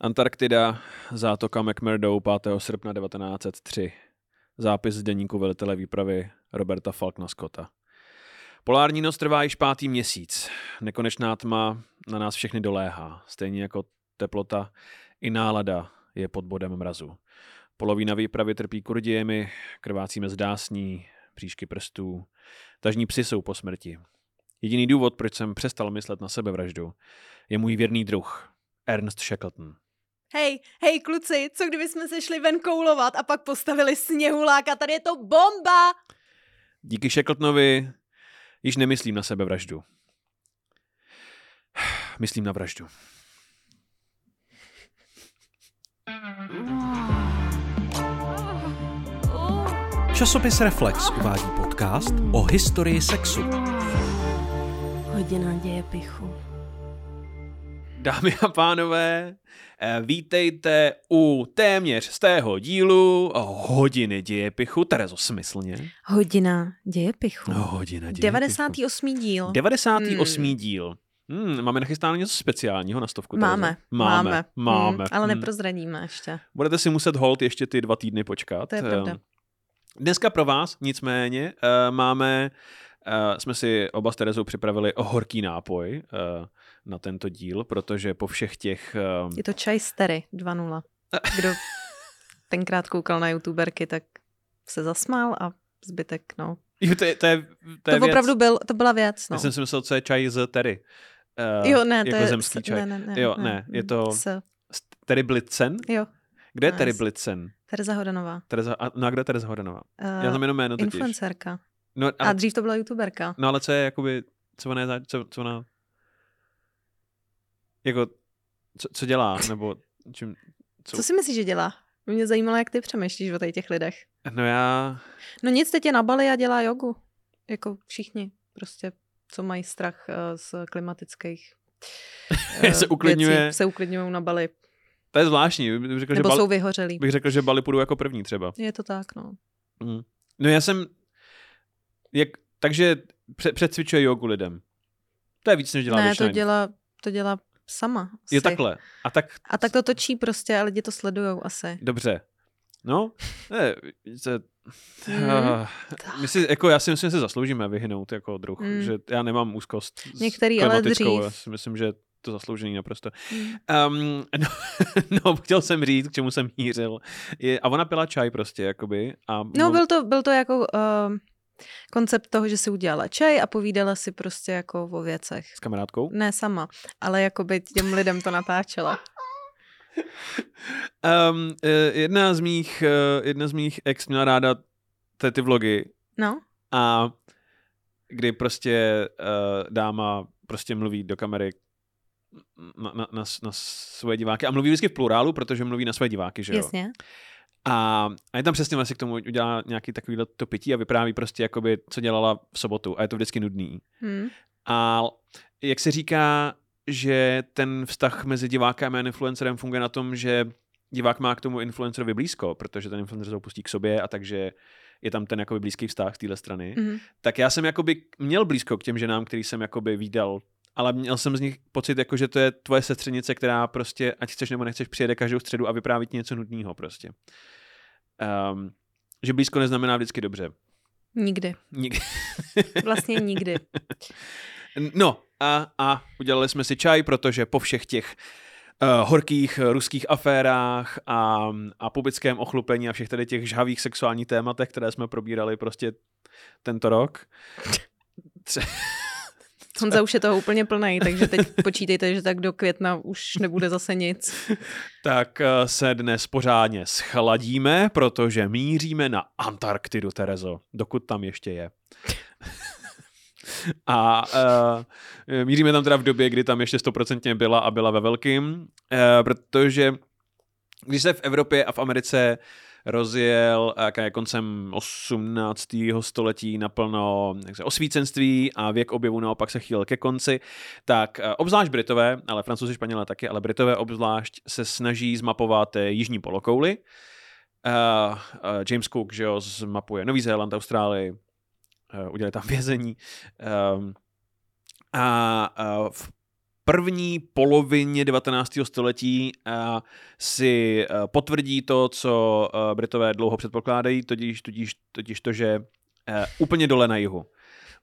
Antarktida, zátoka McMurdo 5. srpna 1903. Zápis z deníku velitele výpravy Roberta Falkna Scotta. Polární noc trvá již pátý měsíc. Nekonečná tma na nás všechny doléhá. Stejně jako teplota i nálada je pod bodem mrazu. Polovína výpravy trpí kurdiemi, krvácíme zdásní, příšky prstů. Tažní psy jsou po smrti. Jediný důvod, proč jsem přestal myslet na sebevraždu, je můj věrný druh, Ernst Shackleton. Hej, hej kluci, co kdyby jsme se šli ven koulovat a pak postavili sněhulák a tady je to bomba! Díky Shackletonovi již nemyslím na sebevraždu. Myslím na vraždu. Časopis Reflex uvádí podcast o historii sexu. Hodina děje pichu. Dámy a pánové, eh, vítejte u téměř z tého dílu hodiny dějepichu. Terezo, smyslně. Hodina děje pichu. Hodina dějepichu. 98. díl. 98. Hmm. díl. Hmm, máme nachystáno něco speciálního na stovku? Terezo? Máme, Máme. máme, máme. Hmm, ale Hmm. neprozradíme ještě. Budete si muset hold ještě ty dva týdny počkat. To je pravda. Eh, Dneska pro vás nicméně uh, máme, jsme si oba s Terezou připravili horký nápoj na tento díl, protože po všech těch... Uh, Je to čaj Stery 2.0. Kdo tenkrát koukal na youtuberky, tak se zasmál a zbytek, no. jo, to, je, to, je, to, To, je to opravdu byl, to byla věc, no. Já jsem si myslel, co je čaj z Terry. Uh, jo, ne, to jako je... zemský čaj. Ne, ne, ne, Jo, ne, je to- S, Terry Blitzen? jo, Kde je Nice. Terry Blitzen? Tereza Hodanová. Tereza, a, no a kde je Tereza Hodanová? Uh, Já znám jenom jméno totiž. influencerka. No, A ale, dřív to byla youtuberka. no ale co je jakoby, co ona je, co, co ona, jako, co, co dělá, nebo čím, co, Co si myslíš, že dělá? Mě zajímalo, jak ty přemýšlíš o tady těch lidech. no já, No nic, teď je na Bali a dělá jogu. Jako všichni prostě, co mají strach uh, z klimatických eh, Se uklidňuje. věcí, se uklidňují na Bali. to je zvláštní, bych řekl, že, Nebo bal, jsou vyhořelí. bych řekl, že Bali půjdu jako první třeba. Je to tak, no. Mm. No já jsem, jak, takže pře- předcvičuje jogu lidem. To je víc, než dělá ne, to dělá, to dělá sama. Je asi. takhle. A tak, A tak to točí prostě a lidi to sledujou asi. dobře. No, ne, se, Mm. uh, my si, jako já si myslím, že si zasloužíme vyhnout jako druh, Mm. že já nemám úzkost Některý ale dřív. já si myslím, že to zasloužený naprosto. Um, no, no, chtěl jsem říct, k čemu jsem mířil. Je, a ona pila čaj prostě, jakoby. A No, byl to, byl to jako uh, koncept toho, že si udělala čaj a povídala si prostě jako o věcech. S kamarádkou. Ne sama, ale jako by těm lidem to natáčela. Um, jedna z mých, eh, jedna z mých ex měla ráda ty, ty vlogy No, a kdy prostě uh, dáma prostě mluví do kamery na, na, na, na svoje diváky a mluví vždycky v plurálu, protože mluví na svoje diváky, že jo? jasně. A, a je tam přesně vlastně k tomu udělá nějaký takový to pití a vypráví prostě jakoby, co dělala v sobotu a je to vždycky nudný. Hmm. A jak se říká, že ten vztah mezi divákem a influencerem funguje na tom, že divák má k tomu influencerovi blízko, protože ten influencer se opustí k sobě a takže je tam ten jakoby blízký vztah z téhle strany. Mm. Mhm. Tak já jsem jakoby měl blízko k těm ženám, který jsem jakoby výdal, ale měl jsem z nich pocit, jako, že to je tvoje sestřenice, která prostě, ať chceš nebo nechceš, přijede každou středu a vypráví ti něco nudného prostě. Um, že blízko neznamená vždycky dobře. Nikdy. Nikdy. Vlastně nikdy. No a, a udělali jsme si čaj, protože po všech těch uh, horkých uh, ruských aférách a, a pubickém ochlupení a všech tady těch žhavých sexuálních tématech, které jsme probírali prostě tento rok. Tře- Honza už je toho úplně plný, takže teď počítejte, že tak do května už nebude zase nic. tak uh, se dnes pořádně schladíme, protože míříme na Antarktidu, Terezo, dokud tam ještě je. A uh, míříme tam teda v době, kdy tam ještě stoprocentně byla a byla ve velkým, uh, protože když se v Evropě a v Americe rozjel koncem 18. století naplno se, osvícenství a věk objevu naopak se chýlil ke konci, tak uh, obzvlášť Britové, ale Francouzi, Španělé taky, ale Britové obzvlášť se snaží zmapovat eh, jižní polokouli. Uh, James Cook, že jo, zmapuje Nový Zéland, Austrálii, uh, udělali tam vězení. Um, a v první polovině 19. století si uh, potvrdí to, co uh, Britové dlouho předpokládají, totiž, totiž, totiž to, že uh, úplně dole na jihu,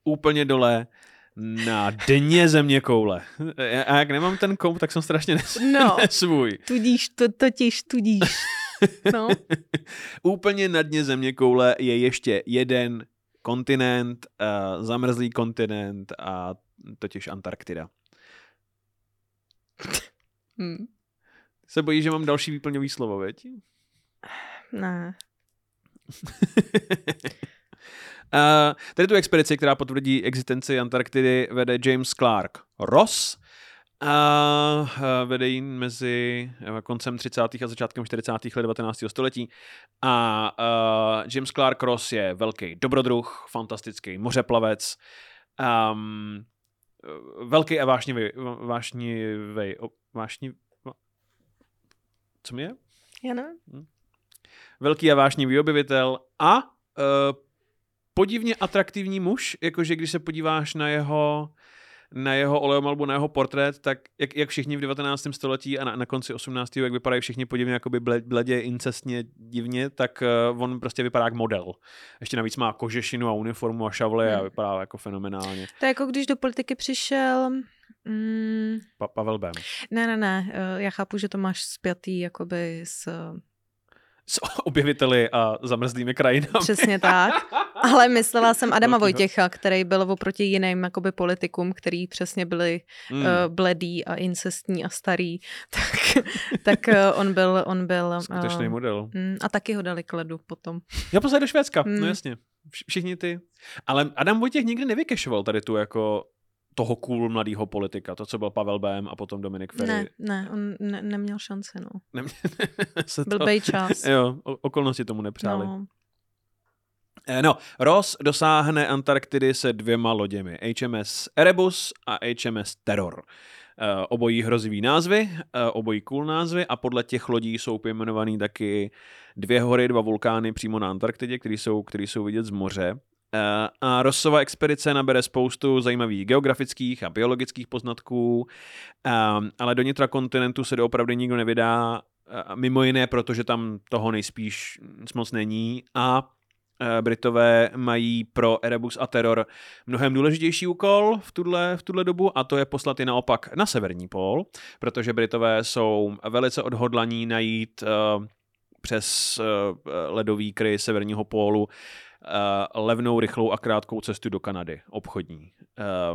úplně dole na dně země koule. A jak nemám ten koup, tak jsem strašně nes- No. nesvůj. Tudíž, to, totiž, tudíž. No. Úplně na dně země koule je ještě jeden kontinent, uh, zamrzlý kontinent a totiž Antarktida. Hm. Se bojí, že mám další výplňový slovo, veď? Ne. Uh, tady tu expedici, která potvrdí existenci Antarktidy, vede James Clark Ross. A uh, vede ji mezi uh, koncem 30. a začátkem 40. let 19. století. A uh, James Clark Ross je velký dobrodruh, fantastický mořeplavec, um, velký a vášnivý, vášnivý, vášniv, co mi je? Já nevím. velký a vášnivý objevitel a uh, podivně atraktivní muž, jakože když se podíváš na jeho na jeho oleomalbu, na jeho portrét, tak jak, jak všichni v 19. století a na, na konci 18. jak vypadají všichni podivně jakoby ble, bledě, incestně, divně, tak uh, on prostě vypadá jak model. Ještě navíc má kožešinu a uniformu a šavle a Hmm. vypadá jako fenomenálně. To je jako když do politiky přišel... Mm, Pa, Pavel Bém. ne, ne, ne. eh, Já chápu, že to máš spjatý jakoby s... S objeviteli a zamrzlými krajinami. Přesně tak. Ale myslela jsem Adama. Vojtěcha, který byl oproti jiným jakoby politikům, který přesně byli Mm. mm. uh, bledý a incestní a starý. Tak, tak eh, on byl... On byl Skutečný eh, model. mm, a taky ho dali k ledu potom. Já poslali do Švédska, mm. no Hmm. jasně. Vš- Všichni ty. Ale Adam Vojtěch nikdy nevykešoval tady tu jako toho cool mladého politika, to, co byl Pavel Bém a potom Dominik Ferry. Ne, ne, on ne, neměl šanci, no. Nemě- se to- Blbej čas. Jo, okolnosti tomu nepřáli. No. No, no, Ross dosáhne Antarktidy se dvěma loděmi. HMS Erebus a HMS Terror. Eh, obojí hrozivý názvy, eh, obojí cool názvy a podle těch lodí jsou pojmenovaný taky dvě hory, dva vulkány přímo na Antarktidě, které jsou, který jsou vidět z moře. Eh, A Rossova expedice nabere spoustu zajímavých geografických a biologických poznatků, um, ale do nitra kontinentu se doopravdy nikdo nevydá, uh, mimo jiné, protože tam toho nejspíš moc není. A uh, Britové mají pro Erebus a Terror mnohem důležitější úkol v tuhle, v tuhle dobu a to je poslat je naopak na severní pól, protože Britové jsou velice odhodlaní najít přes ledový kry severního pólu levnou, rychlou a krátkou cestu do Kanady, obchodní.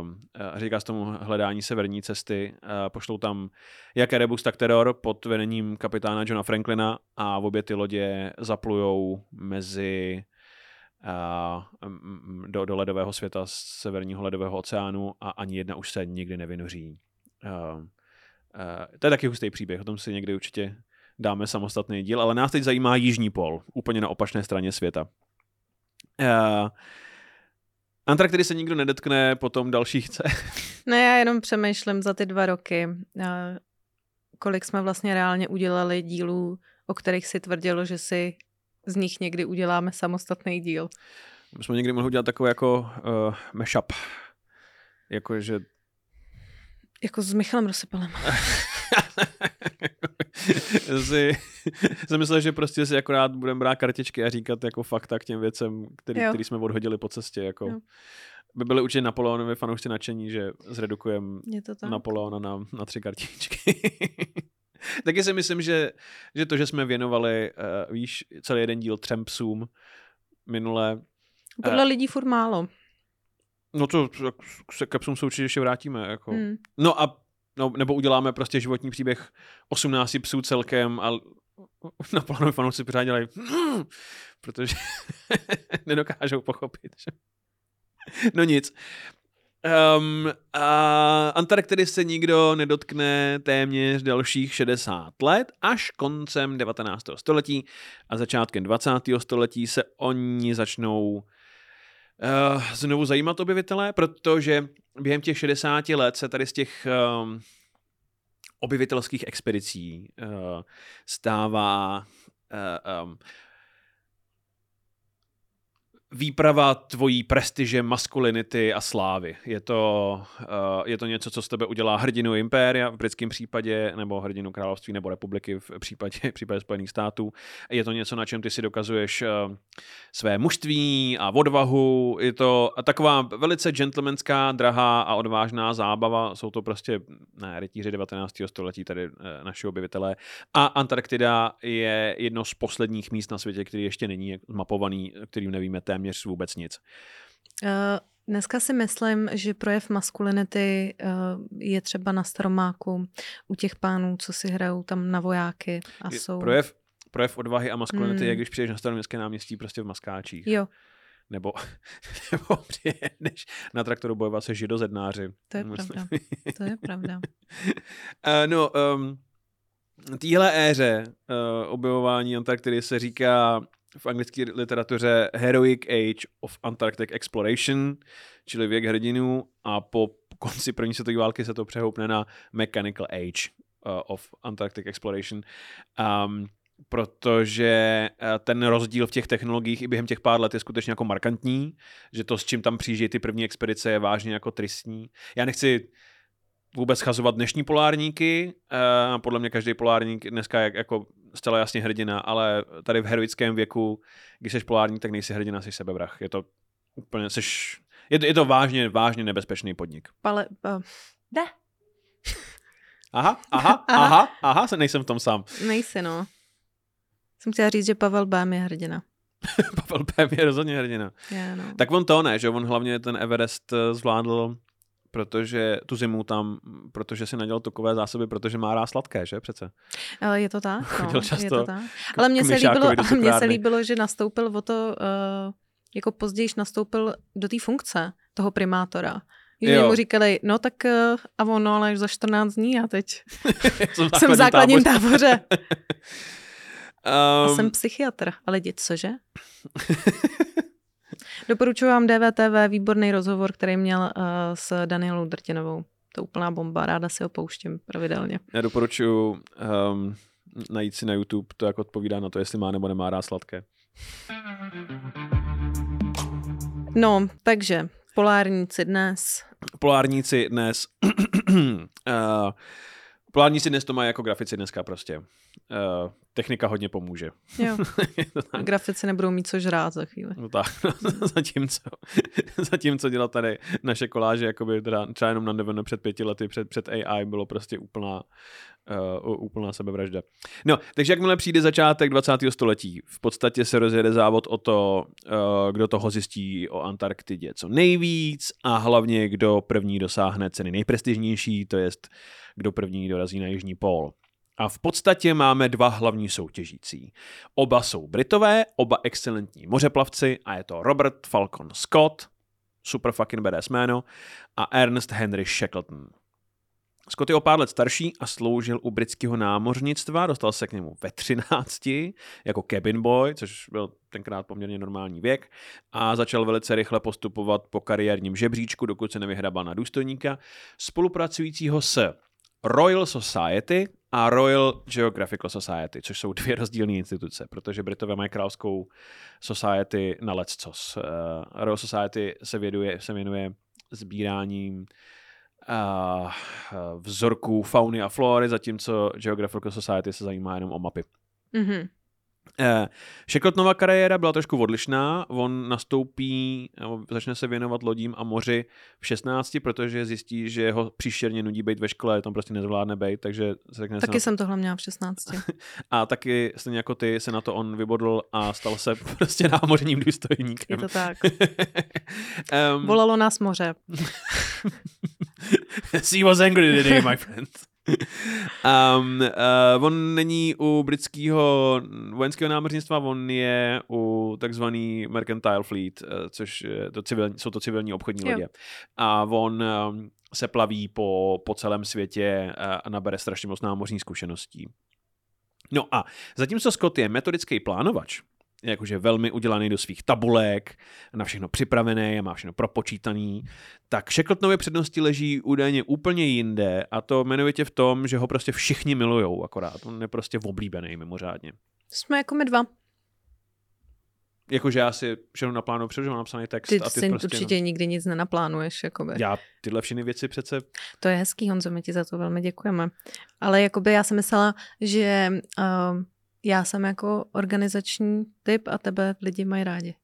Uh, uh, říká se tomu hledání severní cesty. Uh, pošlou tam jak Erebus, tak Terror pod vedením kapitána Johna Franklina a obě ty lodě zaplujou mezi do, do ledového světa z severního ledového oceánu a ani jedna už se nikdy nevynoří. Uh, to je taky hustý příběh, o tom si někdy určitě dáme samostatný díl, ale nás teď zajímá Jižní pol, úplně na opačné straně světa. Uh, Antarktidy se nikdo nedotkne, potom další chce. Ne, já jenom přemýšlím za ty dva roky, eh, kolik jsme vlastně reálně udělali dílů, o kterých si tvrdilo, že si z nich někdy uděláme samostatný díl. My jsme někdy mohli udělat takový jako uh, mashup. Jako, že Jako s Michalem Rozsypalem. si, jsem myslel, že prostě si akorát budeme brát kartičky a říkat jako fakta k těm věcem, který, Jo. který jsme odhodili po cestě. Jako. Jo. By byli určitě Napoleonovi fanoušci nadšení, že zredukujeme? Napoleona na, na tři kartičky. Taky si myslím, že, že to, že jsme věnovali, uh, víš, celý jeden díl třem psům minule, Podle lidí furt málo. no to se ke psům se určitě ještě vrátíme. Jako. Hmm. No a no, nebo uděláme prostě životní příběh 18 psů celkem a na plánu fanoušci pořád dělají "Hmm", protože nedokážou pochopit. Že... No nic. Um, a Antarktidy se nikdo nedotkne téměř dalších 60 let, až koncem 19. století a začátkem 20. století se oni začnou uh, znovu zajímat objevitelé, protože během těch 60 let se tady z těch um, objevitelských expedicí uh, stává uh, um, výprava tvojí prestiže, maskulinity a slávy. Je to, uh, je to něco, co z tebe udělá hrdinu impéria v britském případě, nebo hrdinu království nebo republiky v případě, v případě Spojených států. Je to něco, na čem ty si dokazuješ uh, své mužství a odvahu. Je to taková velice gentlemanská, drahá a odvážná zábava. Jsou to prostě ne, rytíři 19. století, tady uh, naši objevitelé. A Antarktida je jedno z posledních míst na světě, který ještě není zmapovaný, kterým nevíme téměř téměř vůbec nic. Uh, dneska si myslím, že projev maskulinity uh, je třeba na Staromáku u těch pánů, co si hrajou tam na vojáky a jsou... Projev, projev odvahy a maskulinity hmm. je, když přijdeš na staroměstské náměstí prostě v maskáčích. Jo. Nebo, nebo přijedeš na traktoru bojovat se židozednáři. To je pravda. To je pravda. uh, no, um, téhle éře uh, objevování Antarktidy se říká v anglické literatuře Heroic Age of Antarctic Exploration, čili věk hrdinů a po konci první světové války se to přehoupne na Mechanical Age uh, of Antarctic Exploration. Um, protože uh, ten rozdíl v těch technologiích i během těch pár let je skutečně jako markantní, že to, s čím tam přijíždějí ty první expedice, je vážně jako tristní. Já nechci vůbec schazovat dnešní polárníky. Uh, podle mě každý polárník dneska je jako zcela jasně hrdina, ale tady v heroickém věku, když jsi polárník, tak nejsi hrdina, jsi sebevrah. Je to úplně, jsi, je to, je to vážně, vážně nebezpečný podnik. Pale, uh, ne. Aha, aha, aha, aha, nejsem v tom sám. Nejsi, no. Jsem chtěla říct, že Pavel Bém je hrdina. Pavel Bém je rozhodně hrdina. Yeah, no. Tak on to ne, že on hlavně ten Everest eh, zvládl protože tu zimu tam, protože si nadělal tukové zásoby, protože má rád sladké, že přece? Ale je to tak, no, často je to tak. Ale mně se, líbilo, mně se líbilo, že nastoupil o to, uh, jako později nastoupil do té funkce toho primátora. Že mu říkali, no tak uh, a ono, ale za 14 dní a teď jsem v základním táboře. um, a jsem psychiatr. Ale dět, cože? Doporučuji vám DVTV, výborný rozhovor, který měl uh, s Danielou Drtinovou. To je úplná bomba, ráda si ho pouštím pravidelně. Já doporučuji um, najít si na YouTube to, jak odpovídá na to, jestli má nebo nemá rád sladké. No, takže polárníci dnes. Polárníci dnes. uh, polárníci dnes to mají jako grafici dneska prostě. Uh, technika hodně pomůže. Jo. Grafici nebudou mít co žrát za chvíli. No tak, zatímco, zatímco dělat tady naše koláže, jakoby teda třeba jenom na Devonu před pěti lety, před, před AI bylo prostě úplná, uh, úplná sebevražda. No, takže jakmile přijde začátek 20. století, v podstatě se rozjede závod o to, uh, kdo toho zjistí o Antarktidě co nejvíc a hlavně kdo první dosáhne ceny nejprestižnější, to jest kdo první dorazí na Jižní pól. A v podstatě máme dva hlavní soutěžící. Oba jsou Britové, oba excelentní mořeplavci a je to Robert Falcon Scott, super fucking badass jméno, a Ernest Henry Shackleton. Scott je o pár let starší a sloužil u britského námořnictva, dostal se k němu ve 13 jako cabin boy, což byl tenkrát poměrně normální věk a začal velice rychle postupovat po kariérním žebříčku, dokud se nevyhrabal na důstojníka, spolupracujícího s Royal Society a Royal Geographical Society, což jsou dvě rozdílné instituce, protože Britové mají královskou society na leccos. Uh, Royal Society se věnuje, se věnuje sbíráním uh, vzorků fauny a flory, zatímco Geographical Society se zajímá jenom o mapy. Mm-hmm. Eh, Shackletonova kariéra byla trošku odlišná. On nastoupí, začne se věnovat lodím a moři v 16, protože zjistí, že ho příšerně nudí být ve škole, tam prostě nezvládne být, takže se řekne Taky jsem tohle měla v 16. a taky stejně jako ty se na to on vybodl a stal se prostě námořním důstojníkem. Je to tak. um, Volalo nás moře. Sea was angry today, my friend um, uh, on není u britského vojenského námořnictva, on je u takzvaný Mercantile Fleet, uh, což to civilní, jsou to civilní obchodní jo. lodě. A on um, se plaví po, po celém světě uh, a nabere strašně moc námořních zkušeností. No a zatímco Scott je metodický plánovač, jakože velmi udělaný do svých tabulek, na všechno připravený a má všechno propočítaný, tak Shackletonově přednosti leží údajně úplně jinde a to jmenovitě v tom, že ho prostě všichni milujou akorát. On je prostě oblíbený mimořádně. Jsme jako my dva. Jakože já si všechno naplánuju, protože mám napsaný text. Ty, a ty si prostě určitě nikdy nic nenaplánuješ. Jakoby. Já tyhle všechny věci přece... To je hezký, Honzo, my ti za to velmi děkujeme. Ale jakoby já jsem myslela, že uh, já jsem jako organizační typ a tebe lidi mají rádi.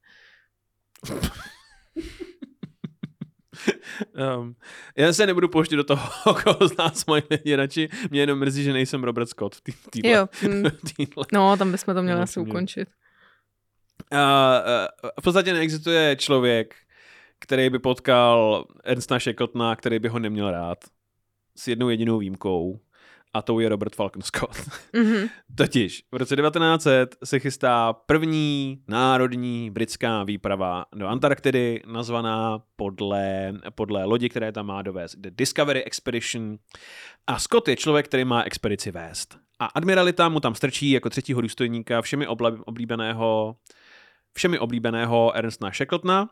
um, já se nebudu pouštět do toho, koho z nás mají lidi radši. Mě jenom mrzí, že nejsem Robert Scott v týhle. Jo. Mm. no, tam bychom to měli asi ukončit. Uh, uh, v podstatě neexistuje člověk, který by potkal Ernsta Shackletona, který by ho neměl rád. S jednou jedinou výjimkou a tou je Robert Falcon Scott. Mm-hmm. Totiž v roce 1900 se chystá první národní britská výprava do Antarktidy, nazvaná podle, podle lodi, které tam má dovést The Discovery Expedition. A Scott je člověk, který má expedici vést. A admiralita mu tam strčí jako třetího důstojníka všemi oblíbeného všemi oblíbeného Ernsta Shackletona,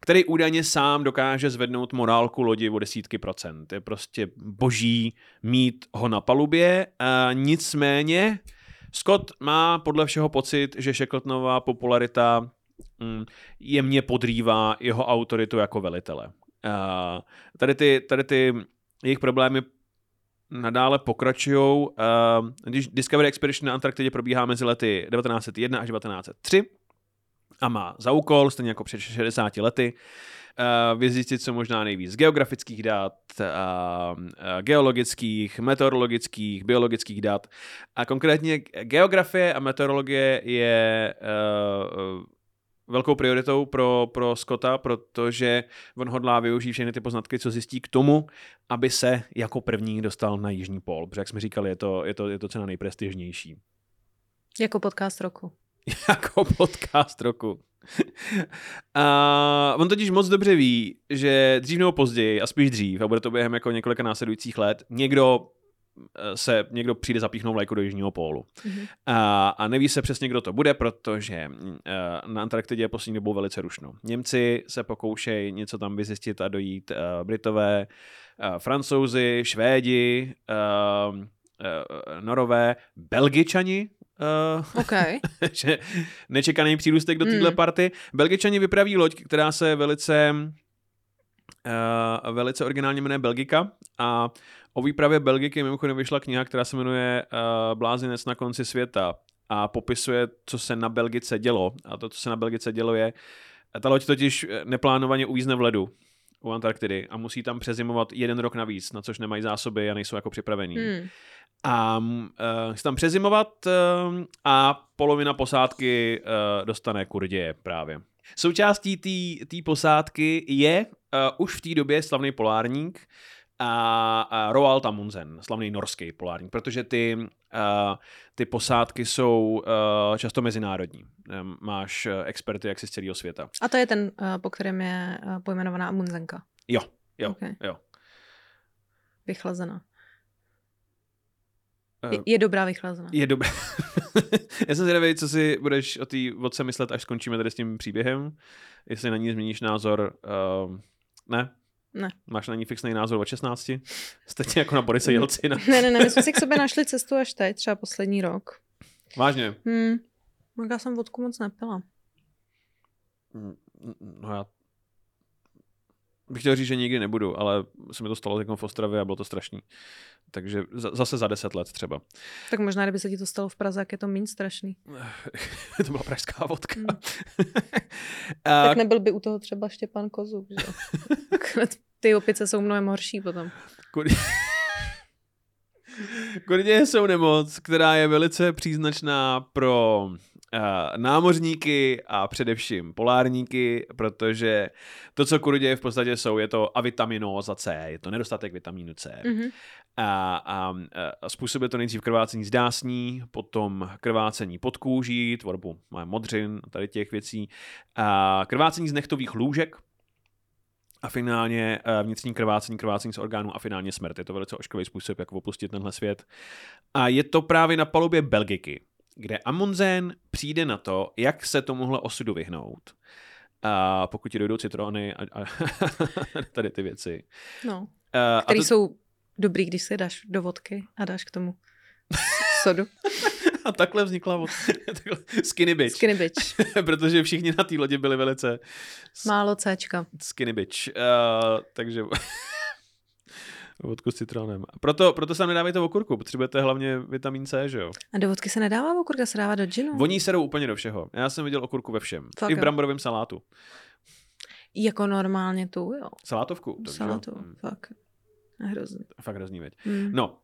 který údajně sám dokáže zvednout morálku lodi o desítky procent. Je prostě boží mít ho na palubě. Uh, nicméně Scott má podle všeho pocit, že Shackletonová popularita um, jemně podrývá jeho autoritu jako velitele. Uh, tady, ty, tady ty jejich problémy nadále pokračují. Když Discovery Expedition na Antarktidě probíhá mezi lety 1901 až 1903, a má za úkol, stejně jako před 60 lety, uh, vyzjistit co možná nejvíc geografických dat, uh, uh, geologických, meteorologických, biologických dat. A konkrétně geografie a meteorologie je velkou prioritou pro, pro Scotta, protože on hodlá využít všechny ty poznatky, co zjistí k tomu, aby se jako první dostal na Jižní pól. Protože jak jsme říkali, je to, je to, je to cena nejprestižnější. Jako podcast roku. jako podcast roku. a on totiž moc dobře ví, že dřív nebo později, a spíš dřív, a bude to během jako několika následujících let, někdo eh, se někdo přijde zapíchnout vlajku do Jižního pólu. Mm-hmm. A, a neví se přesně, kdo to bude, protože uh, na Antarktidě je poslední dobou velice rušno. Němci se pokoušejí něco tam vyzjistit a dojít, uh, Britové, uh, Francouzi, Švédi, uh, uh, Norové, Belgičani, Uh, okay. že nečekaný přírůstek do téhle mm. party. Belgičani vypraví loď, která se velice uh, velice originálně jmenuje Belgika a o výpravě Belgiky mimochodem vyšla kniha, která se jmenuje uh, Blázinec na konci světa a popisuje, co se na Belgice dělo. A to, co se na Belgice dělo, je, ta loď totiž neplánovaně uvízne v ledu u Antarktidy a musí tam přezimovat jeden rok navíc, na což nemají zásoby a nejsou jako připravení. Hmm a uh, tam přezimovat uh, a polovina posádky uh, dostane kurděje právě. Součástí té posádky je uh, už v té době slavný polárník a, a Roald Amundsen, slavný norský polárník, protože ty, uh, ty posádky jsou uh, často mezinárodní. Um, máš uh, experty jak si z celého světa. A to je ten, uh, po kterém je uh, pojmenovaná Amundsenka. Jo, jo, okay. jo. Vychlazená. Je, je dobrá vychlazená. Je dobrá. Já jsem zvědavý, co si budeš o té vodce myslet, až skončíme tady s tím příběhem. Jestli na ní změníš názor. Uh, ne? Ne. Máš na ní fixný názor od 16? Stejně jako na Borise Jelcina. ne, ne, ne, my jsme si k sobě našli cestu až teď, třeba poslední rok. Vážně? Hmm. Já jsem vodku moc nepila. Mm, no já bych chtěl říct, že nikdy nebudu, ale se mi to stalo jako v Ostravě a bylo to strašný. Takže zase za deset let třeba. Tak možná, kdyby se ti to stalo v Praze, jak je to méně strašný. to byla pražská vodka. Hmm. a... Tak nebyl by u toho třeba Štěpán Kozuk, že? Ty opice jsou mnohem horší potom. Kurděje jsou nemoc, která je velice příznačná pro námořníky a především polárníky, protože to, co kurděje v podstatě jsou, je to avitaminóza C, je to nedostatek vitamínu C. Mm-hmm. A, a, a způsobuje to nejdřív krvácení z dásní, potom krvácení pod kůží, tvorbu modřin, tady těch věcí, a krvácení z nechtových lůžek, a finálně vnitřní krvácení, krvácení z orgánů a finálně smrt. Je to velice ošklivý způsob, jak opustit tenhle svět. A je to právě na palubě Belgiky, kde Amundsen přijde na to, jak se tomuhle osudu vyhnout. A pokud ti dojdou citrony a, a tady ty věci. No, a, který to... jsou dobrý, když se dáš do vodky a dáš k tomu sodu. A takhle vznikla od... skinny bitch. Skinny bitch. Protože všichni na té lodi byli velice... Málo Cčka. Skinny bitch. Uh, takže... vodku s citronem. Proto, proto se nedávejte okurku, potřebujete hlavně vitamin C, že jo? A do vodky se nedává okurka, se dává do džinu. Voní se jdou úplně do všeho. Já jsem viděl okurku ve všem. Fakt, I v bramborovém salátu. Jako normálně tu, jo. Salátovku. Salátu, hmm. fakt. Hrozný. Fakt hrozný, veď. Hmm. No,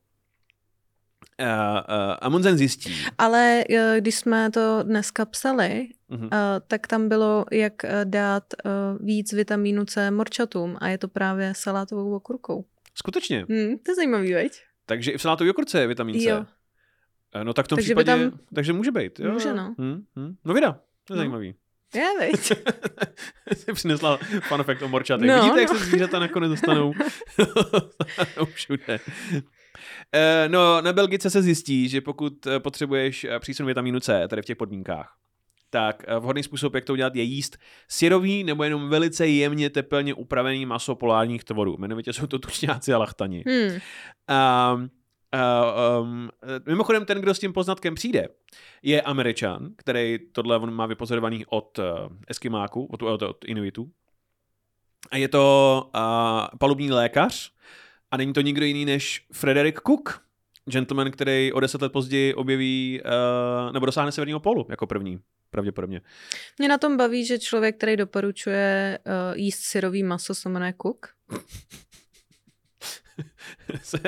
Uh, uh, Amundsen zjistí. Ale uh, když jsme to dneska psali, uh-huh. uh, tak tam bylo, jak dát uh, víc vitamínu C morčatům a je to právě salátovou okurkou. Skutečně? Hmm, to je zajímavý, veď? Takže i v salátové okurce je vitamin C. Jo. No tak v tom takže případě, tam... takže může být. Jo? Může, no. Hmm, hmm. No vida, to je no. zajímavý. Já veď. Jsi přinesla fun fact o morčatech. No, Vidíte, no. jak se zvířata nakonec dostanou všude. Eh, no, na Belgice se zjistí, že pokud eh, potřebuješ eh, přísun vitamínu C, tady v těch podmínkách, tak vhodný způsob, jak to udělat, je jíst syrový nebo jenom velice jemně tepelně upravený maso polárních tvorů. Jmenovitě jsou to tučňáci a lachtani. Hmm. Um, Uh, um, mimochodem, ten, kdo s tím poznatkem přijde, je Američan, který tohle on má vypozorovaný od uh, Eskimáku, od, od, od Inuitů. A je to uh, palubní lékař, a není to nikdo jiný než Frederick Cook, gentleman, který o deset let později objeví uh, nebo dosáhne severního polu jako první, pravděpodobně. Mě na tom baví, že člověk, který doporučuje uh, jíst syrový maso, se jmenuje Cook. se,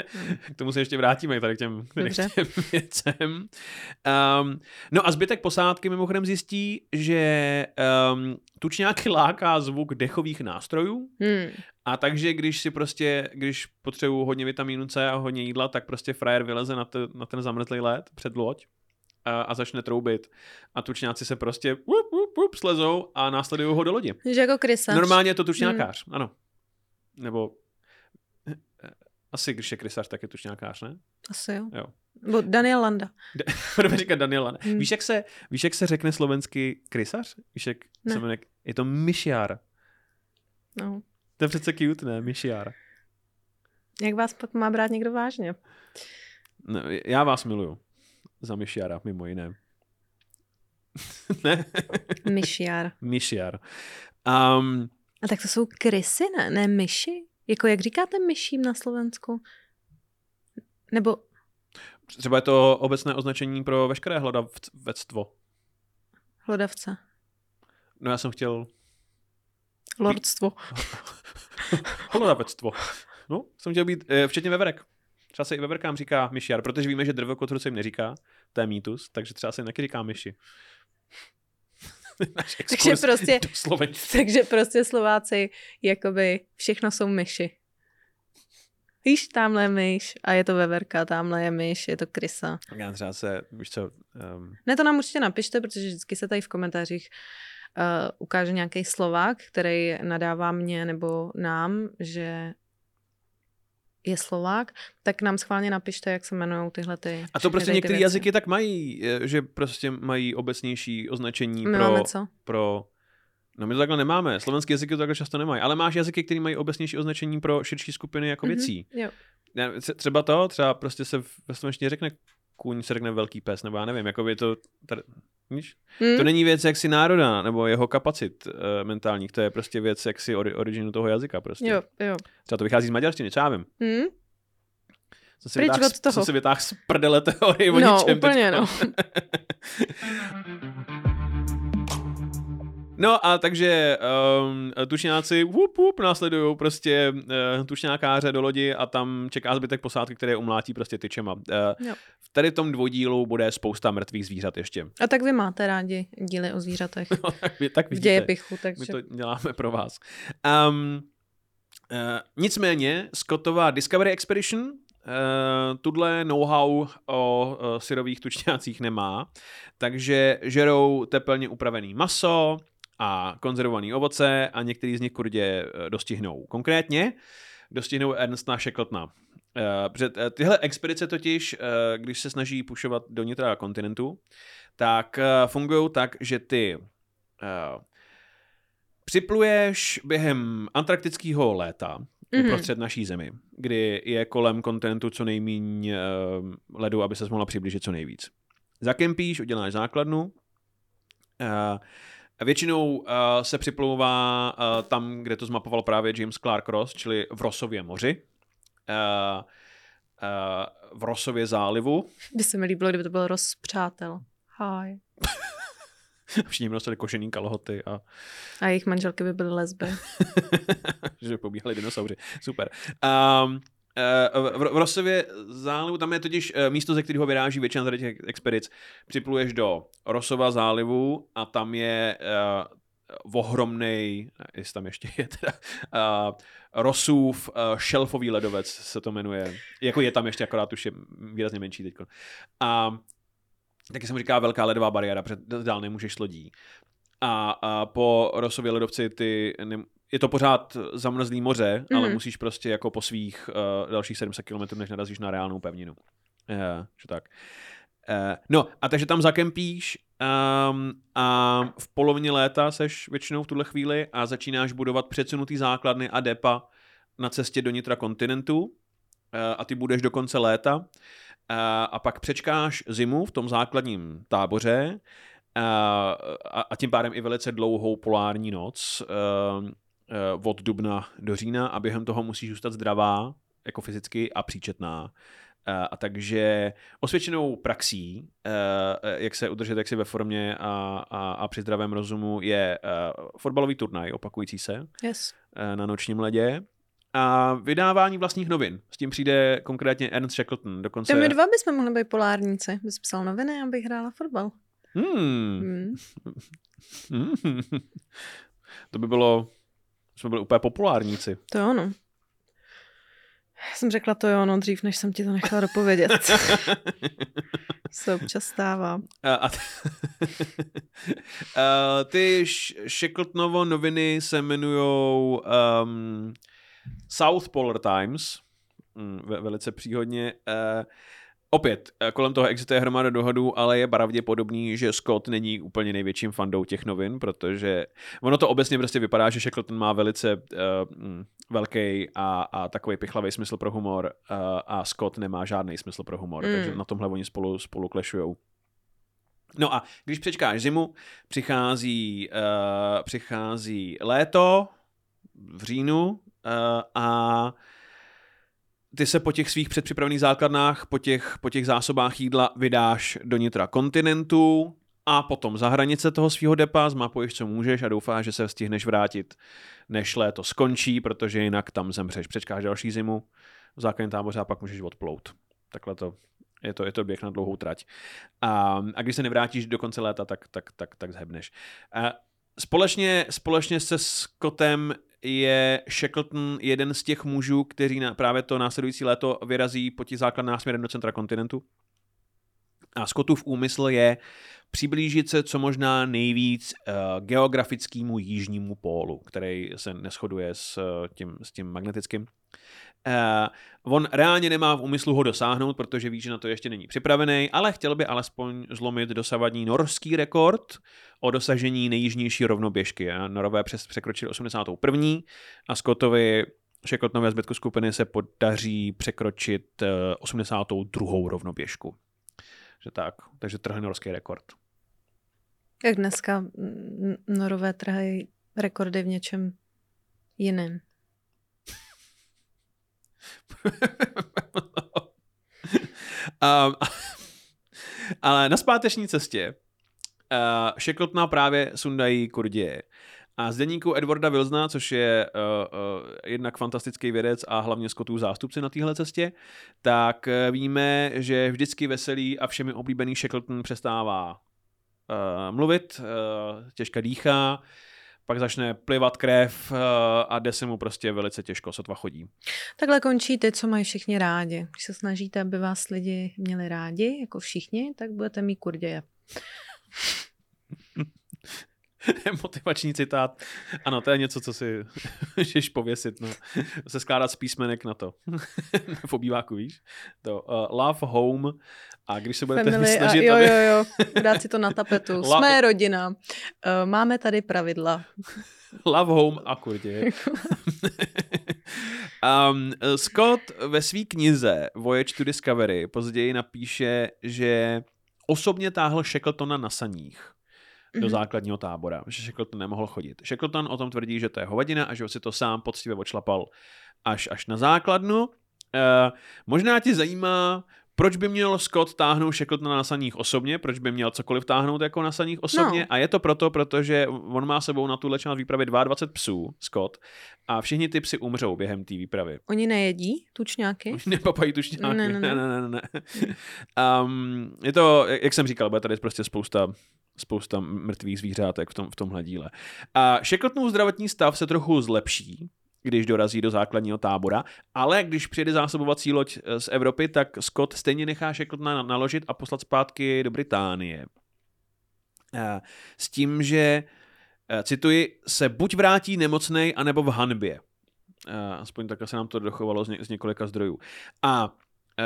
k tomu se ještě vrátíme, tady k těm, k těm věcem. Um, no a zbytek posádky mimochodem zjistí, že um, tučňáky láká zvuk dechových nástrojů hmm. a takže když si prostě, když potřebuju hodně vitamínu C a hodně jídla, tak prostě frajer vyleze na, te, na ten zamrzlý led před loď a, a začne troubit. A tučňáci se prostě wup, wup, wup, slezou a následují ho do lodi. Že jako krysař. Normálně je to tučňákář, hmm. ano. Nebo asi, když je krysař, tak je tučňákář, ne? Asi jo. jo. Bo Daniel Landa. Budeme říkat Daniel Landa. Hmm. Víš, jak se, víš, jak se řekne slovensky krysař? Víš, jak ne. se jmenuje? Je to myšiár. No. To je přece cute, ne? Myšiár. Jak vás pak má brát někdo vážně? No, já vás miluju. Za myšiára, mimo jiné. ne? Myšiár. Myšiár. Um, A tak to jsou krysy, ne? Ne myši? Jako jak říkáte myším na Slovensku? Nebo... Třeba je to obecné označení pro veškeré hlodavectvo. Hlodavce. No já jsem chtěl... Lordstvo. Hlodavectvo. No, jsem chtěl být, eh, včetně veverek. Třeba se i veverkám říká myšiar, protože víme, že drvokotru se jim neříká, to je mýtus, takže třeba se jim taky říká myši. takže prostě, takže prostě Slováci, jakoby všechno jsou myši. Víš, tamhle je myš a je to veverka, tamhle je myš, je to krysa. Já třeba se, víš co... Um... Ne, to nám určitě napište, protože vždycky se tady v komentářích uh, ukáže nějaký Slovák, který nadává mě nebo nám, že je Slovák, tak nám schválně napište, jak se jmenují tyhle ty. A to prostě některé jazyky tak mají, že prostě mají obecnější označení My pro, máme co? pro No my to takhle nemáme. Slovenské jazyky to takhle často nemají. Ale máš jazyky, které mají obecnější označení pro širší skupiny jako mm-hmm, věcí. Jo. Třeba to, třeba prostě se ve slovenštině řekne kůň, se řekne velký pes, nebo já nevím, jako by to... Tady, víš? Mm. To není věc jaksi národa, nebo jeho kapacit uh, mentálních, to je prostě věc jaksi ori, originu toho jazyka prostě. Jo, jo. Třeba to vychází z maďarštiny, já vím. Mm. Co si vytáhl, co si vytáhl z prdele teorie o no, ničem. úplně, no. No a takže um, tušňáci whoop, whoop, následují prostě uh, tušňákáře do lodi a tam čeká zbytek posádky, které umlátí prostě tyčema. Uh, v tady tom dvoudílu bude spousta mrtvých zvířat ještě. A tak vy máte rádi díly o zvířatech. no, tak, vy, tak vidíte. V pichu, takže... My to děláme pro vás. Um, uh, nicméně, Scottová Discovery Expedition uh, tuhle know-how o uh, syrových tučňácích nemá, takže žerou tepelně upravený maso, a konzervovaný ovoce a některý z nich kurdě eh, dostihnou. Konkrétně dostihnou Ernsta Shackletona. Uh, tyhle expedice totiž, když se snaží pušovat do nitra kontinentu, tak fungují tak, že ty připluješ během antarktického léta mm-hmm. uprostřed naší zemi, kdy je kolem kontinentu co nejméně uh, ledu, aby se mohla přiblížit co nejvíc. zakempíš, uděláš základnu, Většinou uh, se připlouvá uh, tam, kde to zmapoval právě James Clark Ross, čili v Rosově moři. Uh, uh, v Rosově zálivu. By se mi líbilo, kdyby to byl Ross přátel. Hi. Všichni nosili kožený kalhoty a... A jejich manželky by byly lesby. že pobíhali dinosauři. Super. Um, v Rosově zálivu, tam je totiž místo, ze kterého vyráží většina tady těch expedic. Připluješ do Rosova zálivu a tam je uh, ohromnej, jestli tam ještě je teda, uh, Rosův uh, šelfový ledovec se to jmenuje. Jako je tam ještě, akorát už je výrazně menší teď. A taky se mu říká velká ledová bariéra, protože dál nemůžeš lodí. A, a po Rosově ledovci ty ne, je to pořád zamrzlý moře, mm. ale mhm. musíš prostě jako po svých uh, dalších 700 km, než narazíš na reálnou pevninu. Uh, že tak. Uh, no, a takže tam zakempíš um, a v polovině léta seš většinou v tuhle chvíli a začínáš budovat předsunutý základny a depa na cestě do nitra kontinentu uh, a ty budeš do konce léta uh, a pak přečkáš zimu v tom základním táboře uh, a, a tím pádem i velice dlouhou polární noc. Uh, od dubna do října a během toho musíš zůstat zdravá, jako fyzicky a příčetná. Eh, a takže osvědčenou praxí, eh, jak se udržet jaksi ve formě a, a, a při zdravém rozumu, je fotbalový turnaj opakující se yes. na nočním ledě a vydávání vlastních novin. S tím přijde konkrétně Ernst Shackleton. Dokonce... To my dva bychom mohli být polárníci. Bys psal noviny, abych hrála fotbal. Hmm. Hmm. hmm. to by bylo jsme byli úplně populárníci. To jo, no. Jsem řekla to jo, no, dřív, než jsem ti to nechala dopovědět. se občas stává. A, a t- a ty Shackletnovo noviny se jmenují um, South Polar Times, mm, velice příhodně. Uh, Opět, eh, kolem toho existuje hromada dohodů, ale je pravděpodobný, že Scott není úplně největším fandou těch novin, protože ono to obecně prostě vypadá, že Shackleton má velice uh, velký a, a takový pichlavý smysl pro humor uh, a Scott nemá žádný smysl pro humor, mm. takže na tomhle oni spolu, spolu klešujou. No a když přečkáš zimu, přichází, uh, přichází léto v říjnu uh, a ty se po těch svých předpřipravených základnách, po těch, po těch zásobách jídla vydáš do nitra kontinentu a potom za hranice toho svého depa zmapuješ, co můžeš a doufáš, že se stihneš vrátit, než léto skončí, protože jinak tam zemřeš. Přečkáš další zimu v základním táboře a pak můžeš odplout. Takhle to je to, je to běh na dlouhou trať. A, a když se nevrátíš do konce léta, tak, tak, tak, tak zhebneš. A společně, společně se Scottem je Shackleton jeden z těch mužů, kteří na právě to následující léto vyrazí po těch základnách směrem do centra kontinentu. A Scottův úmysl je přiblížit se co možná nejvíc uh, geografickému jižnímu pólu, který se neschoduje s uh, tím, s tím magnetickým. Uh, on reálně nemá v úmyslu ho dosáhnout, protože ví, že na to ještě není připravený, ale chtěl by alespoň zlomit dosavadní norský rekord o dosažení nejjižnější rovnoběžky. A Norové přes překročili 81. a Scottovi a zbytku skupiny se podaří překročit 82. rovnoběžku. Že tak, takže trhne norský rekord. Jak dneska Norové trhají rekordy v něčem jiném. um, ale na zpáteční cestě uh, Shackletona právě sundají Kurdie. A z deníku Edwarda Wilsona, což je uh, uh, jednak fantastický vědec a hlavně Scottův zástupce na téhle cestě, tak uh, víme, že vždycky veselý a všemi oblíbený Shackleton přestává uh, mluvit, uh, těžko dýchá, pak začne plivat krev uh, a jde se mu prostě velice těžko, sotva chodí. Takhle končí ty, co mají všichni rádi. Když se snažíte, aby vás lidi měli rádi, jako všichni, tak budete mít kurděje. Motivační citát. Ano, to je něco, co si můžeš pověsit. No. Se skládat z písmenek na to. v obýváku, víš? To uh, love home a když se budete Family snažit... A, jo, jo, jo. Dát si to na tapetu. La... Jsme rodina. Uh, máme tady pravidla. love home a kurtě. um, Scott ve své knize Voyage to Discovery později napíše, že osobně táhl Shackletona na saních do mhm. základního tábora, že Shackleton nemohl chodit. Shackleton o tom tvrdí, že to je hovadina a že si to sám poctivě odšlapal až, až na základnu. Uh, možná ti zajímá, proč by měl Scott táhnout Shackletona na saních osobně, proč by měl cokoliv táhnout jako na saních osobně no. a je to proto, protože on má sebou na tuhle část výpravy 22 psů, Scott, a všichni ty psy umřou během té výpravy. Oni nejedí tučňáky? Oni nepapají tučňáky, ne, ne, ne. ne, ne, ne. Um, je to, jak jsem říkal, bude tady prostě spousta spousta mrtvých zvířátek v, tom, v tomhle díle. A Shackletonův zdravotní stav se trochu zlepší, když dorazí do základního tábora, ale když přijede zásobovací loď eh, z Evropy, tak Scott stejně nechá Shackletona naložit a poslat zpátky do Británie. Eh, s tím, že, eh, cituji, se buď vrátí nemocnej, anebo v hanbě. Aspoň takhle se nám to dochovalo z, ně, z několika zdrojů. A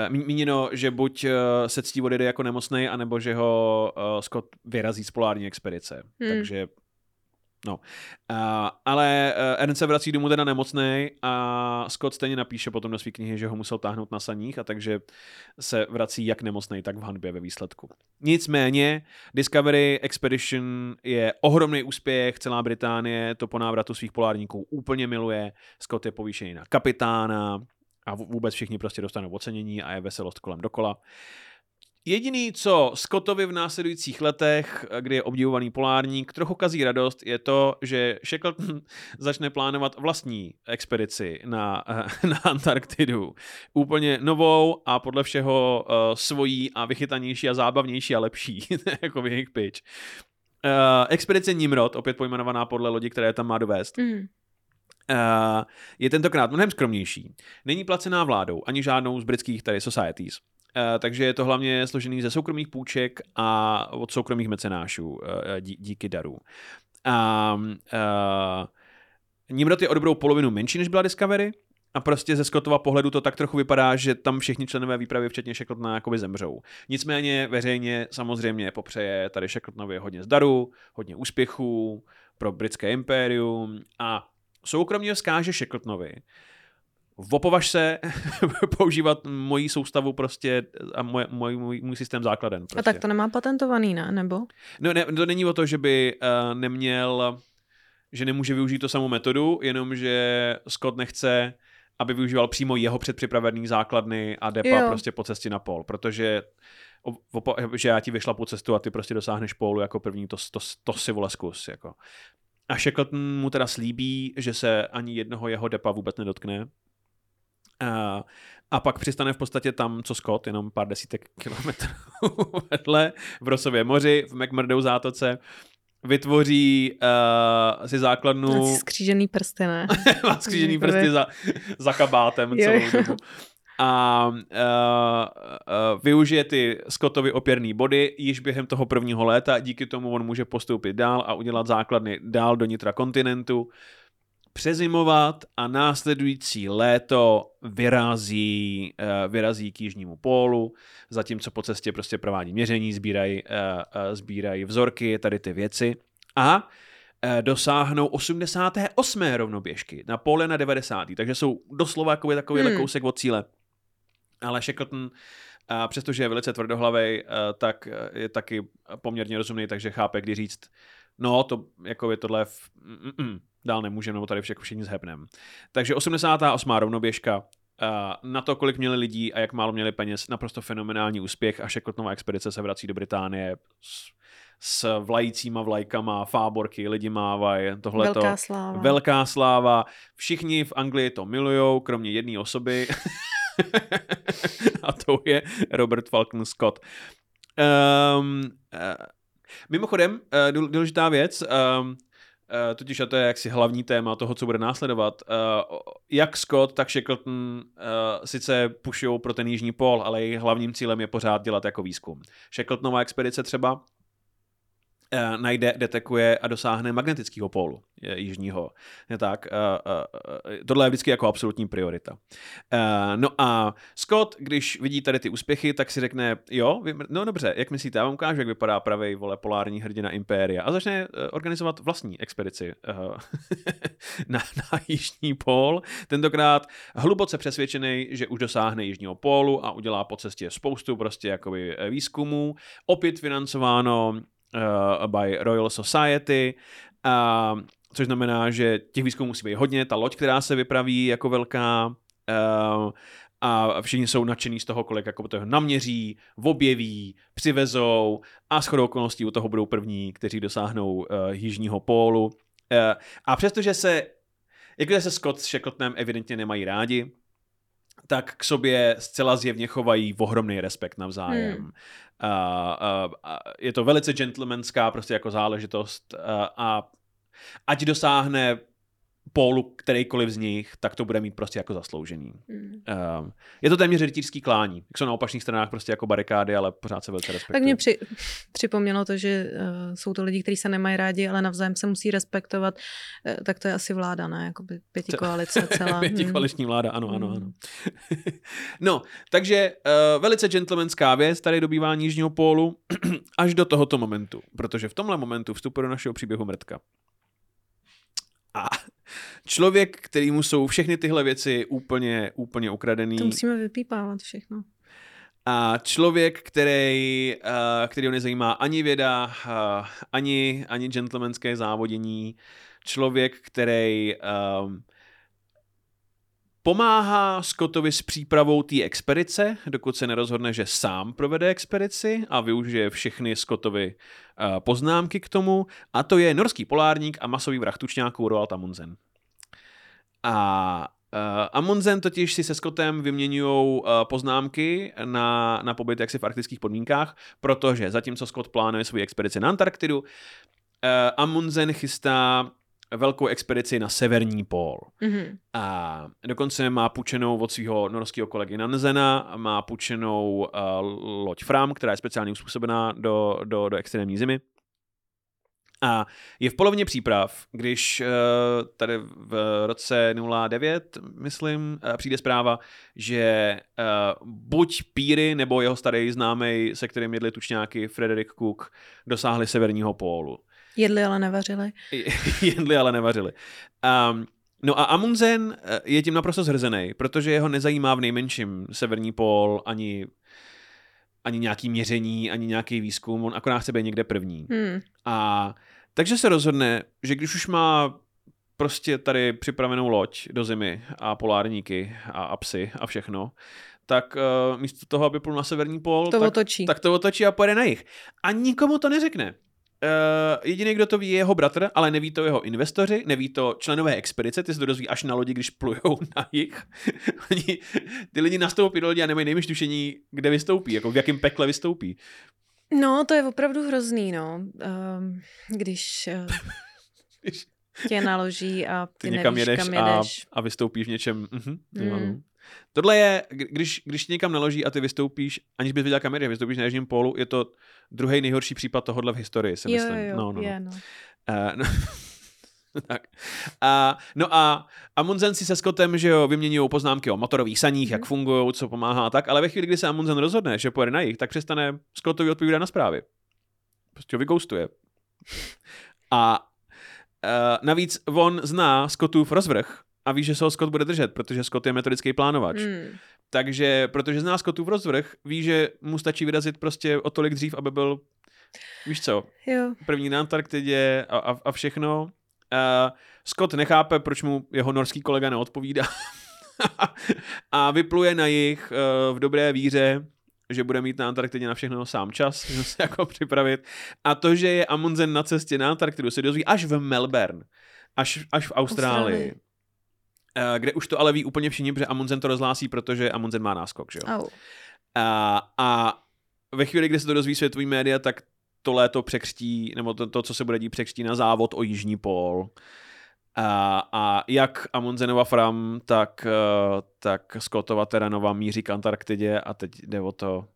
míněno, že buď se ctí odjede jako nemocnej, anebo že ho Scott vyrazí z polární expedice. Hmm. Takže No, uh, ale uh, Ern se vrací domů teda nemocný a Scott stejně napíše potom do své knihy, že ho musel táhnout na saních a takže se vrací jak nemocný, tak v hanbě ve výsledku. Nicméně Discovery Expedition je ohromný úspěch, celá Británie to po návratu svých polárníků úplně miluje, Scott je povýšený na kapitána a vůbec všichni prostě dostanou ocenění a je veselost kolem dokola. Jediný, co Scottovi v následujících letech, kdy je obdivovaný polárník, trochu kazí radost, je to, že Shackleton začne plánovat vlastní expedici na, na Antarktidu. Úplně novou a podle všeho uh, svojí a vychytanější a zábavnější a lepší, jako v jejich pitch. Uh, expedice Nimrod, opět pojmenovaná podle lodi, které tam má dovést. Mm. Uh, je tentokrát mnohem skromnější. Není placená vládou, ani žádnou z britských tady societies. Uh, takže je to hlavně složený ze soukromých půjček a od soukromých mecenášů dí, díky darů. A uh, Nimrod je o dobrou polovinu menší, než byla Discovery, a prostě ze Scottova pohledu to tak trochu vypadá, že tam všichni členové výpravy, včetně Shackletona, jakoby zemřou. Nicméně veřejně samozřejmě popřeje tady Shackletonovi hodně zdaru, hodně úspěchů pro britské impérium a soukromně vzkáže Shackletonovi, Vopovaž se používat moji soustavu prostě a můj, můj, můj, můj systém základen. Prostě. A tak to nemá patentovaný, ne? Nebo? No, ne, to není o to, že by uh, neměl, že nemůže využít to samou metodu, jenom že Scott nechce, aby využíval přímo jeho předpřipravený základny a depa jo. prostě po cestě na pol, protože že já ti vyšla po cestu a ty prostě dosáhneš pólu jako první, to, to, to si vole zkus. Jako. A Shackleton mu teda slíbí, že se ani jednoho jeho depa vůbec nedotkne, a, a pak přistane v podstatě tam, co Scott, jenom pár desítek kilometrů vedle, v Rosově moři, v McMurdo zátoce, vytvoří uh, si základnu... Má skřížený prsty, ne? Má skřížený prsty za, za kabátem celou dobu. A uh, uh, využije ty Scottovy opěrné body již během toho prvního léta, díky tomu on může postoupit dál a udělat základny dál do nitra kontinentu přezimovat a následující léto vyrazí, uh, vyrazí k jižnímu pólu, zatímco po cestě prostě provádí měření, sbírají, uh, uh, sbírají vzorky, tady ty věci a dosáhnou 88. rovnoběžky na pole na 90. Takže jsou doslova jako takový hmm. kousek od cíle. Ale Shackleton přestože je velice tvrdohlavý, tak je taky poměrně rozumný, takže chápe, kdy říct, no to jako je tohle v, mm, mm, dál nemůžeme, nebo tady všechno všichni zhebneme. Takže 88. rovnoběžka, na to, kolik měli lidí a jak málo měli peněz, naprosto fenomenální úspěch a Shackletonova expedice se vrací do Británie s, s vlajícíma vlajkama, fáborky, lidi mávají, tohleto. Velká sláva. Velká sláva. Všichni v Anglii to milujou, kromě jedné osoby. a to je Robert Falcon Scott. Um, uh, mimochodem, uh, důležitá věc, um, totiž a to je jaksi hlavní téma toho, co bude následovat. Uh, jak Scott, tak Shackleton uh, sice pušují pro ten jižní pol, ale jejich hlavním cílem je pořád dělat jako výzkum. Shackletonova expedice třeba Eh, najde, detekuje a dosáhne magnetického pólu jižního. Je tak, uh, uh, tohle je vždycky jako absolutní priorita. No a Scott, když vidí tady ty úspěchy, tak si řekne, jo, no dobře, jak myslíte, já vám ukážu, jak vypadá pravý vole polární hrdina Impéria a začne organizovat vlastní expedici na, na jižní pól. Tentokrát hluboce přesvědčený, že už dosáhne jižního pólu a udělá po cestě spoustu prostě jakoby výzkumů, opět financováno uh, by Royal Society, uh, což znamená, že těch výzkumů musí být hodně, ta loď, která se vypraví jako velká, uh, a všichni jsou nadšení z toho, kolik jako toho naměří, objeví, přivezou a shodou okolností u toho budou první, kteří dosáhnou uh, jižního pólu. Uh, a přestože se, jakože se Scott s Shackletonem evidentně nemají rádi, tak k sobě zcela zjevně chovají ohromný respekt navzájem. Hmm. Uh, uh, uh, je to velice gentlemanská prostě jako záležitost uh, a ať dosáhne pólu kterýkoliv z nich, tak to bude mít prostě jako zasloužený. Mm. Um, je to téměř rytířský klání. Jak jsou na opačných stranách prostě jako barikády, ale pořád se velice respektují. Tak mě při, připomnělo to, že uh, jsou to lidi, kteří se nemají rádi, ale navzájem se musí respektovat. Uh, tak to je asi vláda, ne? Jakoby pěti koalice celá. pěti hmm. koaliční vláda, ano, ano, ano. no, takže uh, velice gentlemanská věc, tady dobývání Jižního pólu až do tohoto momentu, protože v tomhle momentu vstupuje do našeho příběhu mrtka. A člověk, kterýmu jsou všechny tyhle věci úplně, úplně ukradený. To musíme vypípávat všechno. A člověk, který, uh, který ho nezajímá ani věda, uh, ani, ani gentlemanské závodění, člověk, který uh, Pomáhá Scottovi s přípravou té expedice, dokud se nerozhodne, že sám provede expedici a využije všechny Scottovy uh, poznámky k tomu, a to je norský polárník a masový vrah tučňáků Roald Amundsen. A Uh, Amundsen totiž si se Scottem vyměňují uh, poznámky na, na pobyt jaksi v arktických podmínkách, protože zatímco Scott plánuje svou expedici na Antarktidu, uh, Amundsen chystá velkou expedici na severní pól. Mm-hmm. A dokonce má půjčenou od svého norského kolegy Nanzena, má půjčenou uh, loď Fram, která je speciálně uspůsobená do, do, do extrémní zimy. A je v polovině příprav, když uh, tady v roce 09, myslím, uh, přijde zpráva, že uh, buď Píry nebo jeho starý známý, se kterým jedli tučňáky Frederick Cook, dosáhli severního pólu. Jedli, ale nevařili. Jedli, ale nevařili. Um, no a Amundsen eh, je tím naprosto zhrzený, protože jeho nezajímá v nejmenším severní pól ani ani nějaký měření, ani nějaký výzkum, on akorát chce být někde první. Hmm. A takže se rozhodne, že když už má prostě tady připravenou loď do zimy a polárníky a, a psy a všechno, tak uh, místo toho, aby plul na severní pól, to tak, otočí. tak to otočí a pojede na jich. A nikomu to neřekne. Uh, jediný, kdo to ví, je jeho bratr, ale neví to jeho investoři, neví to členové expedice, ty se to dozví až na lodi, když plujou na jich. Oni, ty lidi nastoupí do lodi a nemají nejmenší tušení, kde vystoupí, jako v jakém pekle vystoupí. No, to je opravdu hrozný, no. Um, když uh, tě naloží a ty, ty někam nevíš, jedeš, kam jedeš. A, a vystoupíš v něčem. Uh-huh, mm. Jo, Tohle je, když, když tě někam naloží a ty vystoupíš, aniž bys viděl kamery, vystoupíš na jižním pólu, je to druhý nejhorší případ tohohle v historii, si jo, myslím. Jo, no, no, je, no. Uh, no. tak. A, no a Amundsen si se Scottem, že jo, vyměňují poznámky o motorových saních, mm. jak mhm. fungují, co pomáhá a tak, ale ve chvíli, kdy se Amundsen rozhodne, že pojede na jich, tak přestane Scottovi odpovídat na zprávy. Prostě ho vygoustuje. A uh, navíc on zná Scottův rozvrh a ví, že se ho Scott bude držet, protože Scott je metodický plánovač. Mm. Takže, protože zná Scottův rozvrh, ví, že mu stačí vyrazit prostě o tolik dřív, aby byl, víš co, jo. první na Antarktidě a, a, a všechno. Uh, Scott nechápe, proč mu jeho norský kolega neodpovídá. a vypluje na jich uh, v dobré víře, že bude mít na Antarktidě na všechno sám čas, se jako připravit. A to, že je Amundsen na cestě na Antarktidu, se dozví až v Melbourne, až, až v Austrálii. Austrálii. Uh, kde už to ale ví úplně všichni, protože Amundsen to rozhlásí, protože Amundsen má náskok, že jo? Oh. Uh, a ve chvíli, kdy se to dozví světový média, tak to léto překřtí, nebo to, to, co se bude dít, překřtí na závod o Jižní pól. A, a jak Amundsenova Fram, tak, tak Scottova Teranova míří k Antarktidě a teď jde o to,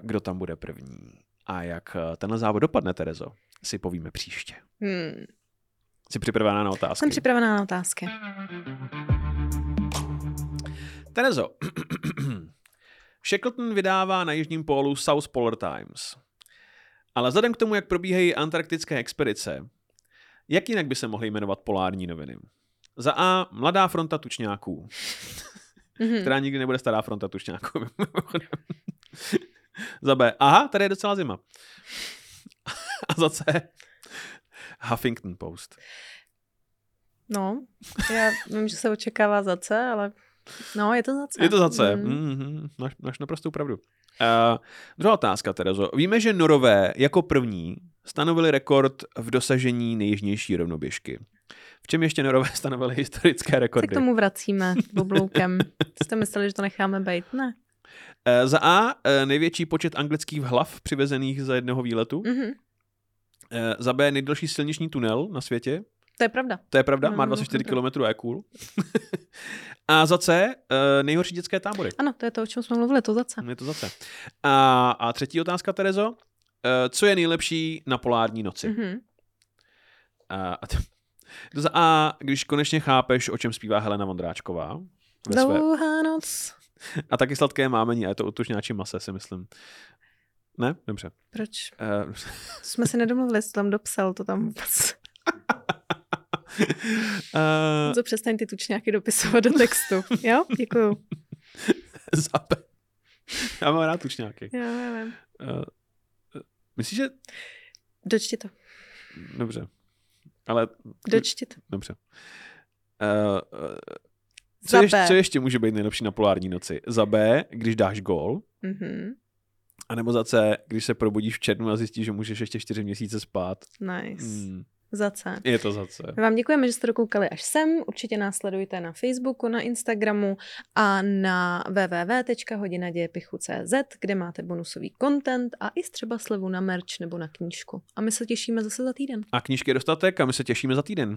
kdo tam bude první. A jak eh, tenhle závod dopadne, Terezo, si povíme příště. Hmm. Jsi připravená na otázky? Jsem připravená na otázky. Terezo, Shackleton vydává na jižním pólu South Polar Times. Ale vzhledem k tomu, jak probíhají antarktické expedice, jak jinak by se mohly jmenovat polární noviny? Za A. Mladá fronta tučňáků. Mm-hmm. která nikdy nebude stará fronta tučňáků. za B. Aha, tady je docela zima. A za C. Huffington Post. No, já vím, že se očekává za C, ale no, je to za C. Je to za C. Mm. Mm-hmm. Máš, máš naprostou pravdu. Uh, druhá otázka, Terezo. Víme, že Norové jako první stanovili rekord v dosažení nejjižnější rovnoběžky. V čem ještě Norové stanovili historické rekordy? Se k tomu vracíme obloukem. Jste mysleli, že to necháme být? Ne. Uh, za A uh, největší počet anglických hlav přivezených za jednoho výletu. Mm-hmm. Uh, za B nejdelší silniční tunel na světě. To je pravda. To je pravda, má 24 km a je cool. a za C, uh, nejhorší dětské tábory. Ano, to je to, o čem jsme mluvili, to za C. Je to za C. A, a třetí otázka, Terezo. Uh, co je nejlepší na polární noci? Mm-hmm. A, a, to, za A, když konečně chápeš, o čem zpívá Helena Vondráčková. Dlouhá noc. A taky sladké mámení, a je to o mase, si myslím. Ne? Dobře. Proč? Uh, Jsme si nedomluvili, jsi tam dopsal to tam vůbec. Uh, Co přestaň ty tučňáky dopisovat do textu. Jo? Děkuju. Zape. Já mám rád tučňáky. Jo, já vím. Uh, myslíš, že... Dočti to. Dobře. Ale... Dočti to. Dobře. Uh, uh, co, ještě, co ještě může být nejlepší na polární noci? Za B, když dáš gól. Mm-hmm. A nebo za C, když se probudíš v červnu a zjistíš, že můžeš ještě čtyři měsíce spát. Nice. Mm. Za C. Je to za C. Vám děkujeme, že jste dokoukali až sem. Určitě nás sledujte na Facebooku, na Instagramu a na www.hodinadějepichu.cz, kde máte bonusový content a i třeba slevu na merch nebo na knížku. A my se těšíme zase za týden. A knížky je dostatek a my se těšíme za týden.